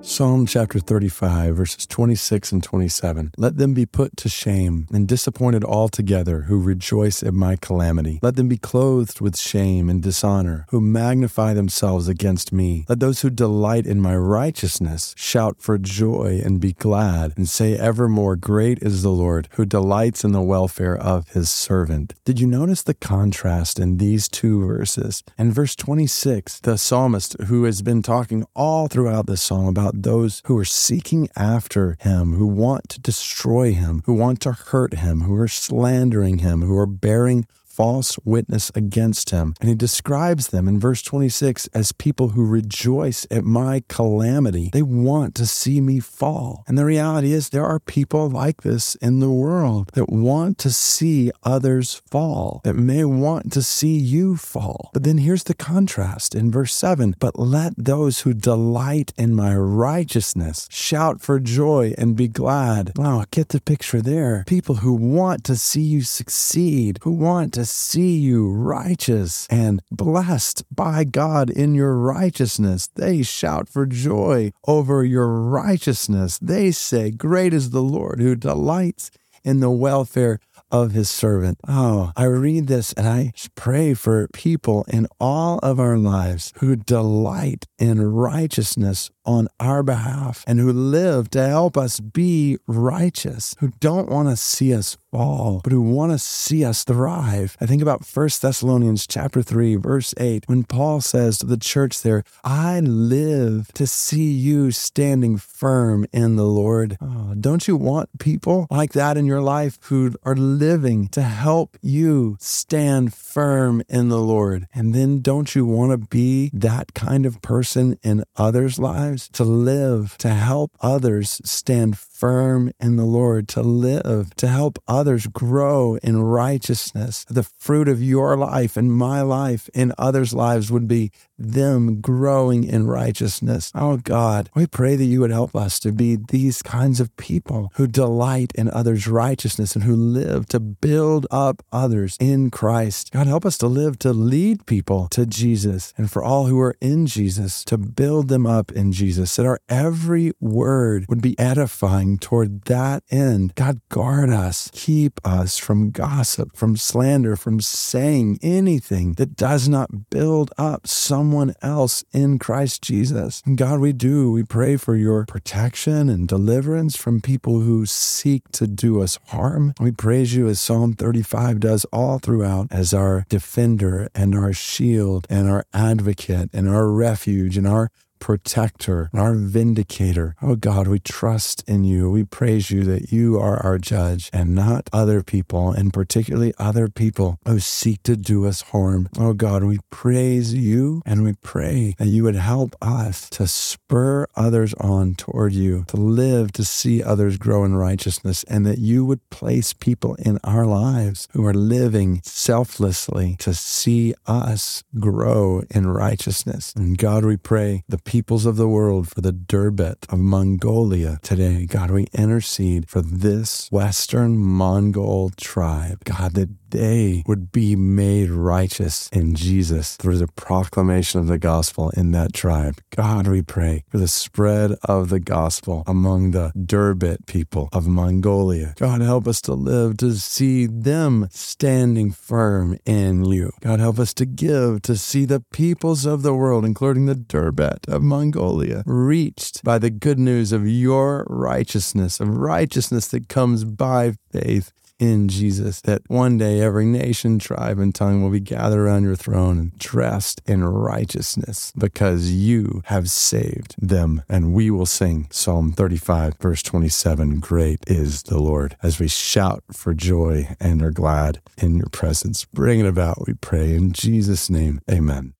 Psalm chapter 35, verses 26 and 27. Let them be put to shame and disappointed altogether who rejoice at my calamity. Let them be clothed with shame and dishonor who magnify themselves against me. Let those who delight in my righteousness shout for joy and be glad and say evermore, Great is the Lord who delights in the welfare of his servant. Did you notice the contrast in these two verses? In verse 26, the psalmist who has been talking all throughout the psalm about those who are seeking after him, who want to destroy him, who want to hurt him, who are slandering him, who are bearing false witness against him. And he describes them in verse 26 as people who rejoice at my calamity. They want to see me fall. And the reality is, there are people like this in the world that want to see others fall, that may want to see you fall. But then here's the contrast in verse 7 But let those who delight in my righteousness shout for joy and be glad. Wow, get the picture there. People who want to see you succeed, who want to see you righteous and blessed by God in your righteousness. They shout for joy over your righteousness. They say, Great is the Lord who delights in the welfare of his servant. Oh, I read this and I pray for people in all of our lives who delight in righteousness on our behalf and who live to help us be righteous, who don't want to see us fall, but who want to see us thrive. I think about 1 Thessalonians chapter 3 verse 8 when Paul says to the church there, "I live to see you standing firm in the Lord." Oh, don't you want people like that in your life who are living to help you stand firm in the Lord? And then don't you want to be that kind of person in others' lives? To live, to help others stand firm in the Lord, to live, to help others grow in righteousness. The fruit of your life and my life in others' lives would be them growing in righteousness. Oh God, we pray that you would help us to be these kinds of people who delight in others' righteousness and who live to build up others in Christ. God, help us to live to lead people to Jesus and for all who are in Jesus to build them up in Jesus, that our every word would be edifying toward that end. God, guard us, keep us from gossip, from slander, from saying anything that does not build up someone else in Christ Jesus. And God, we do. We pray for your protection and deliverance from people who seek to do us harm. We praise you as Psalm 35 does all throughout as our defender and our shield and our advocate and our refuge and our protector, our vindicator. Oh God, we trust in you. We praise you that you are our judge and not other people, and particularly other people who seek to do us harm. Oh God, we praise you and we pray that you would help us to spur others on toward you, to live to see others grow in righteousness, and that you would place people in our lives who are living selflessly to see us grow in righteousness. And God, we pray the peoples of the world, for the Durbet of Mongolia today. God, we intercede for this Western Mongol tribe. God, that they would be made righteous in Jesus through the proclamation of the gospel in that tribe. God, we pray for the spread of the gospel among the Durbet people of Mongolia. God, help us to live to see them standing firm in you. God, help us to give to see the peoples of the world, including the Durbet of Mongolia, reached by the good news of your righteousness, of righteousness that comes by faith in Jesus, that one day every nation, tribe, and tongue will be gathered around your throne and dressed in righteousness because you have saved them. And we will sing Psalm 35, verse 27 Great is the Lord, as we shout for joy and are glad in your presence. Bring it about, we pray. In Jesus' name, amen.